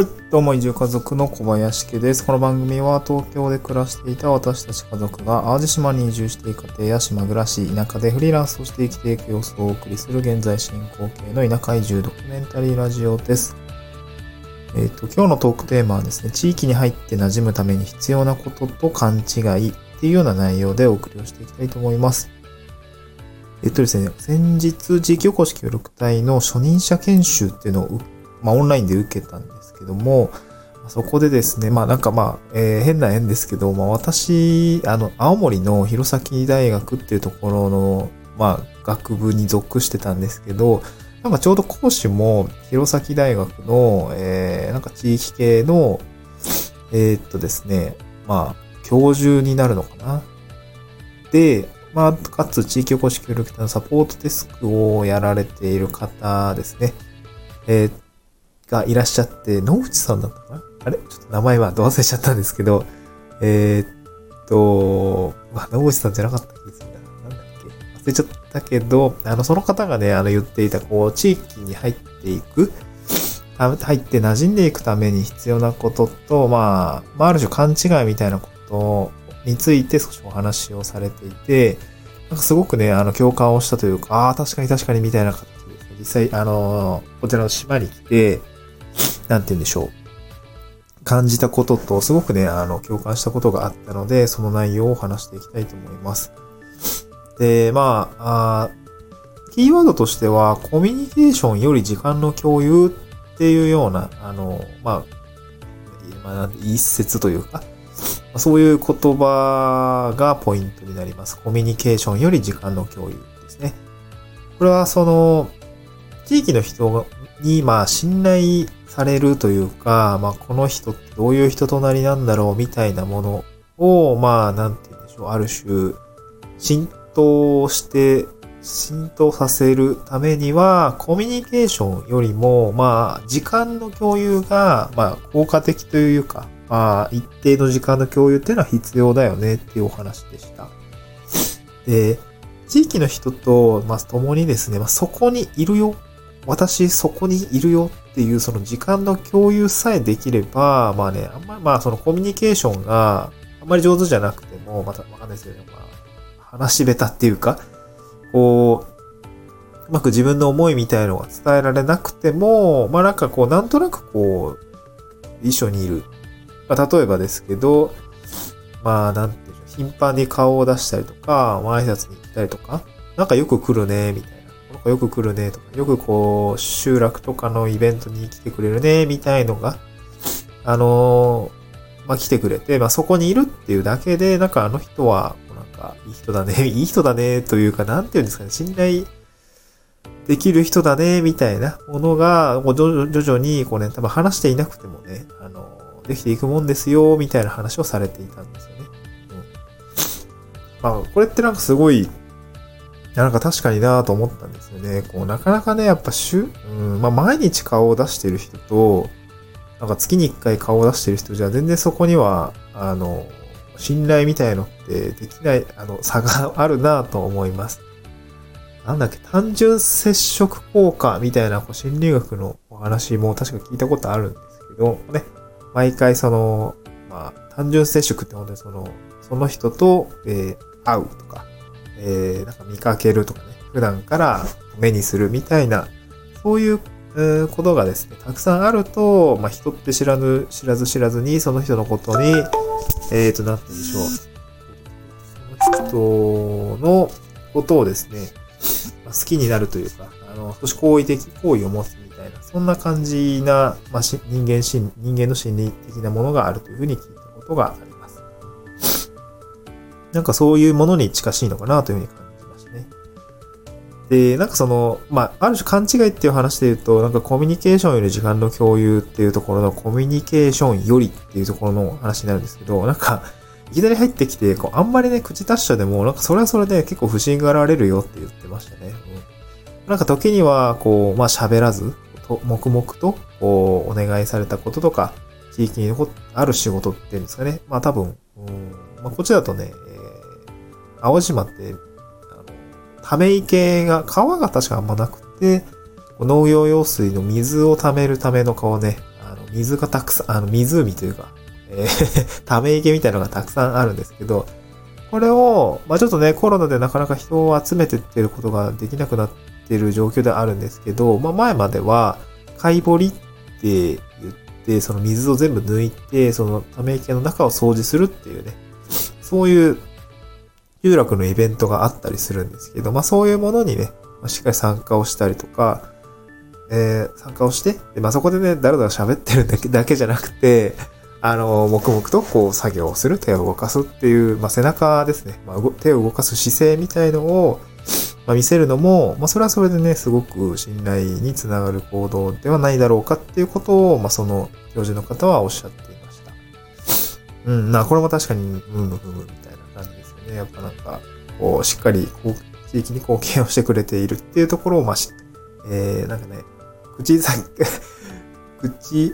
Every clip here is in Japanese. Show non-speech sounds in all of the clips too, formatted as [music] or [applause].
はい。どうも、移住家族の小林家です。この番組は東京で暮らしていた私たち家族が淡路島に移住していく家庭や島暮らし、田舎でフリーランスとして生きていく様子をお送りする現在進行形の田舎移住ドキュメンタリーラジオです。えっ、と、今日のトークテーマはですね、地域に入って馴染むために必要なことと勘違いっていうような内容でお送りをしていきたいと思います。えっとですね、先日地域おこし協力隊の初任者研修っていうのを、まあ、オンラインで受けたんですけども、そこでですね、まあなんかまあ、えー変な縁ですけど、まあ私、あの、青森の弘前大学っていうところの、まあ学部に属してたんですけど、なんかちょうど講師も弘前大学の、えーなんか地域系の、えーっとですね、まあ、教授になるのかな。で、まあ、かつ地域おこし協力隊のサポートデスクをやられている方ですね。えーがいらっしゃって、野口さんだったかな？あれ？ちょっと名前はど忘れしちゃったんですけど、えーっと、まあ、野口さんじゃなかった気がするな。なんだっけ？忘れちゃったけど、あの、その方がね、あの、言っていた、こう、地域に入っていく、入って馴染んでいくために必要なことと、まあ、まあ、ある種勘違いみたいなことについて少しお話をされていて、なんかすごくね、あの、共感をしたというか、ああ、確かに確かにみたいな形で、実際、あの、こちらの島に来て、なんて言うんでしょう。感じたことと、すごくね、あの、共感したことがあったので、その内容を話していきたいと思います。で、まあ、あーキーワードとしては、コミュニケーションより時間の共有っていうような、あの、まあ、まあ、一節というか、そういう言葉がポイントになります。コミュニケーションより時間の共有ですね。これはその、地域の人に、まあ、信頼されるというか、まあ、この人ってどういう人となりなんだろうみたいなものを、まあ、なんて言うんでしょう、ある種、浸透して、浸透させるためには、コミュニケーションよりも、まあ、時間の共有が、まあ、効果的というか、まあ、一定の時間の共有っていうのは必要だよねっていうお話でした。で、地域の人と、まあ、共にですね、まあ、そこにいるよ。私、そこにいるよっていう、その時間の共有さえできれば、まあね、あんまり、まあ、そのコミュニケーションがあんまり上手じゃなくても、またわかんないですけど、まあ、話し下手っていうか、こう、うまく自分の思いみたいのが伝えられなくても、まあなんかこう、なんとなくこう、一緒にいる。まあ例えばですけど、まあなんていうんでしょう、頻繁に顔を出したりとか、まあ挨拶に行ったりとか、なんかよく来るね、みたいな。この子よく来るね、とか、よくこう、集落とかのイベントに来てくれるね、みたいのが、あのーまあ来てくれて、まあそこにいるっていうだけで、なんかあの人は、なんか、いい人だね、[laughs] いい人だね、というか、なんていうんですかね、信頼できる人だね、みたいなものが、もう徐々に、こうね、多分話していなくてもね、あのーできていくもんですよ、みたいな話をされていたんですよね。うん。まあ、これってなんかすご、いやなんか確かになと思ったんですよね。こう、なかなかね、やっぱ週、うん、まあ毎日顔を出してる人と、なんか月に一回顔を出してる人じゃ全然そこには、あの、信頼みたいのってできない、あの、差があるなと思います。なんだっけ、単純接触効果みたいなこう心理学のお話も確か聞いたことあるんですけど、ね、毎回その、まあ、単純接触って本当にその、その人と、えー会うとか、えーなんか見かけるとかね、普段から目にするみたいな、そういう、ことがですね、たくさんあると、まあ、人って知らぬ、知らず知らずに、その人のことに、えっ、と、なんて言うんでしょう。その人のことをですね、まあ好きになるというか、あの、少し好意的、好意を持つみたいな、そんな感じな、まあ、人間心、人間の心理的なものがあるというふうに聞いたことがあります。なんかそういうものに近しいのかなというふうに感じましたね。で、なんかその、まあ、ある種勘違いっていう話で言うと、なんかコミュニケーションより時間の共有っていうところのコミュニケーションよりっていうところの話になるんですけど、なんか、いきなり入ってきて、こう、あんまりね、口出しちゃでも、なんかそれはそれで結構不信がられるよって言ってましたね。うん、なんか時には、こう、まあ喋らず、と黙々と、こう、お願いされたこととか、地域にある仕事っていうんですかね。まあ多分、うん、まあこっちだとね、青島って、あの、ため池が、川が確かあんまなくて、農業用水の水を溜めるための川ね、あの、水がたくさん、あの、湖というか、えー [laughs] ため池みたいなのがたくさんあるんですけど、これを、まあちょっとね、コロナでなかなか人を集めてってることができなくなってる状況ではあるんですけど、まあ前までは、貝掘りって言って、その水を全部抜いて、そのため池の中を掃除するっていうね、そういう集落のイベントがあったりするんですけど、まあそういうものにね、ましっかり参加をしたりとか、えー参加をして、で、まあそこでね、だらだら喋ってるだけ [laughs] だけじゃなくて、あの、黙々とこう作業をする、手を動かすっていう、まあ背中ですね、まあ手を動かす姿勢みたいのを、まあ、見せるのも、まあそれはそれでね、すごく信頼につながる行動ではないだろうかっていうことを、まあその教授の方はおっしゃっていました。うん、まあこれも確かに、うん、うん、うん、みたいな感じでね。やっぱなんか、こう、しっかり、こう、地域に貢献をしてくれているっていうところを、まあし、えー、なんかね、口先、[laughs] 口、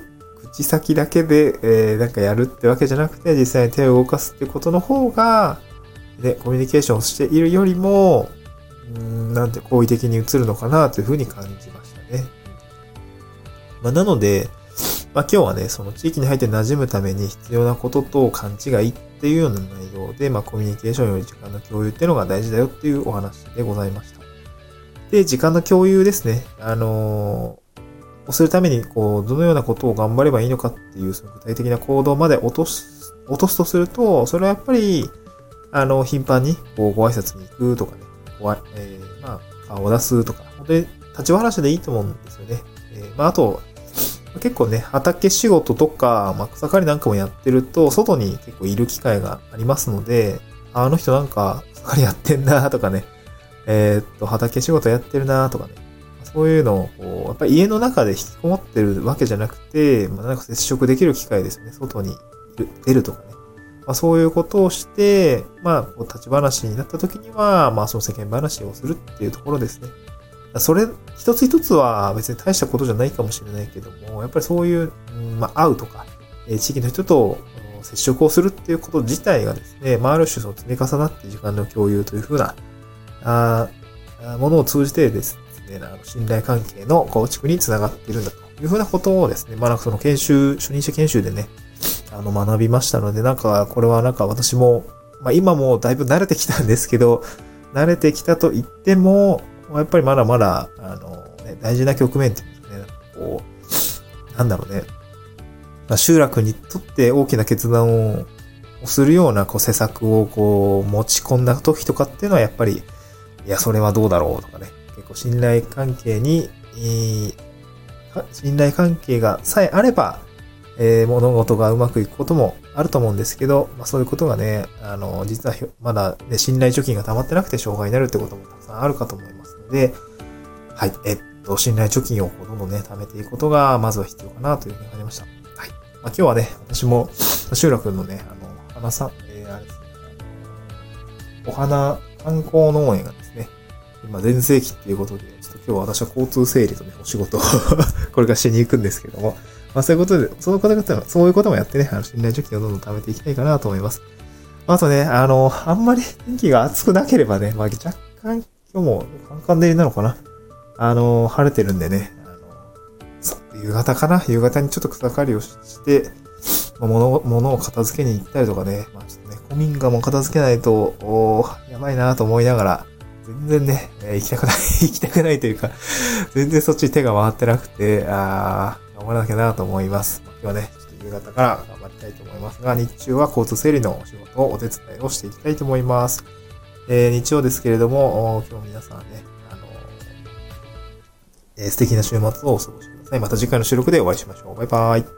口先だけで、えー、なんかやるってわけじゃなくて、実際に手を動かすってことの方が、ね、コミュニケーションをしているよりも、うん、なんて好意的に映るのかなというふうに感じましたね。まあ、なので、まあ、今日はね、その地域に入って馴染むために必要なことと勘違いっっていうような内容で、まあ、コミュニケーションより時間の共有っていうのが大事だよっていうお話でございました。で、時間の共有ですね。あのーをするために、こう、どのようなことを頑張ればいいのかっていう、その具体的な行動まで落とす、落とすとすると、それはやっぱり、あの、頻繁に、こう、ご挨拶に行くとかね、ごあえーまあ、顔を出すとか、本当に立ち話でいいと思うんですよね。えーまあ、あと、結構ね、畑仕事とか、まあ、草刈りなんかもやってると、外に結構いる機会がありますので、あの人なんか草刈りやってんなとかね、えーっと、畑仕事やってるなとかね、そういうのを、こう、やっぱり家の中で引きこもってるわけじゃなくて、まあ、なんか接触できる機会ですね。外に出るとかね。まあ、そういうことをして、まあ、こう立ち話になった時には、まあ、その世間話をするっていうところですね。それ、一つ一つは別に大したことじゃないかもしれないけども、やっぱりそういう、まあ、会うとか、地域の人と接触をするっていうこと自体がですね、まあ、ある種その積み重なって時間の共有というふうな、ああものを通じてですね、あの信頼関係の構築につながっているんだというふうなことをですね、まあなんかその研修、初任者研修でね、あの学びましたので、なんかこれはなんか私も、まあ今もだいぶ慣れてきたんですけど、慣れてきたと言っても、やっぱりまだまだ、あの、ね、大事な局面っていうね、こう、なんだろうね、まあ、集落にとって大きな決断をするようなこう施策をこう持ち込んだ時とかっていうのはやっぱり、いや、それはどうだろうとかね、結構信頼関係に、えーか信頼関係がさえあれば、えー物事がうまくいくこともあると思うんですけど、まあそういうことがね、あの、実はまだ、ね、信頼貯金が溜まってなくて障害になるってこともたくさんあるかと思います。ので、はい、えっと、信頼貯金をどんどんね、貯めていくことが、まずは必要かなというふうに感じました。はい。まあ今日はね、私も、集落のね、あの、花さん、えーあれですね、お花観光農園がですね、今全盛期っていうことで、ちょっと今日は私は交通整理とね、お仕事を [laughs] これからしに行くんですけども、まあそういうことで、そういうことも、そういうこともやってね、あの信頼貯金をどんどん貯めていきたいかなと思います。あとね、あの、あんまり天気が暑くなければね、まあ若干今日もカンカン照りなのかな？あの、晴れてるんでね、あの、夕方かな？夕方にちょっと草刈りをして、まあ物、物を片付けに行ったりとかね、まあちょっとね、古民家も片付けないと、おやばいなと思いながら、全然ね、えー行きたくない、[laughs] 行きたくないというか、全然そっちに手が回ってなくて、あー、頑張らなきゃなと思います。今日はね、ちょっと夕方から頑張りたいと思いますが、日中は交通整理のお仕事をお手伝いをしていきたいと思います。えー日曜ですけれども、今日皆さんね、あのえー素敵な週末をお過ごしください。また次回の収録でお会いしましょう。バイバイ。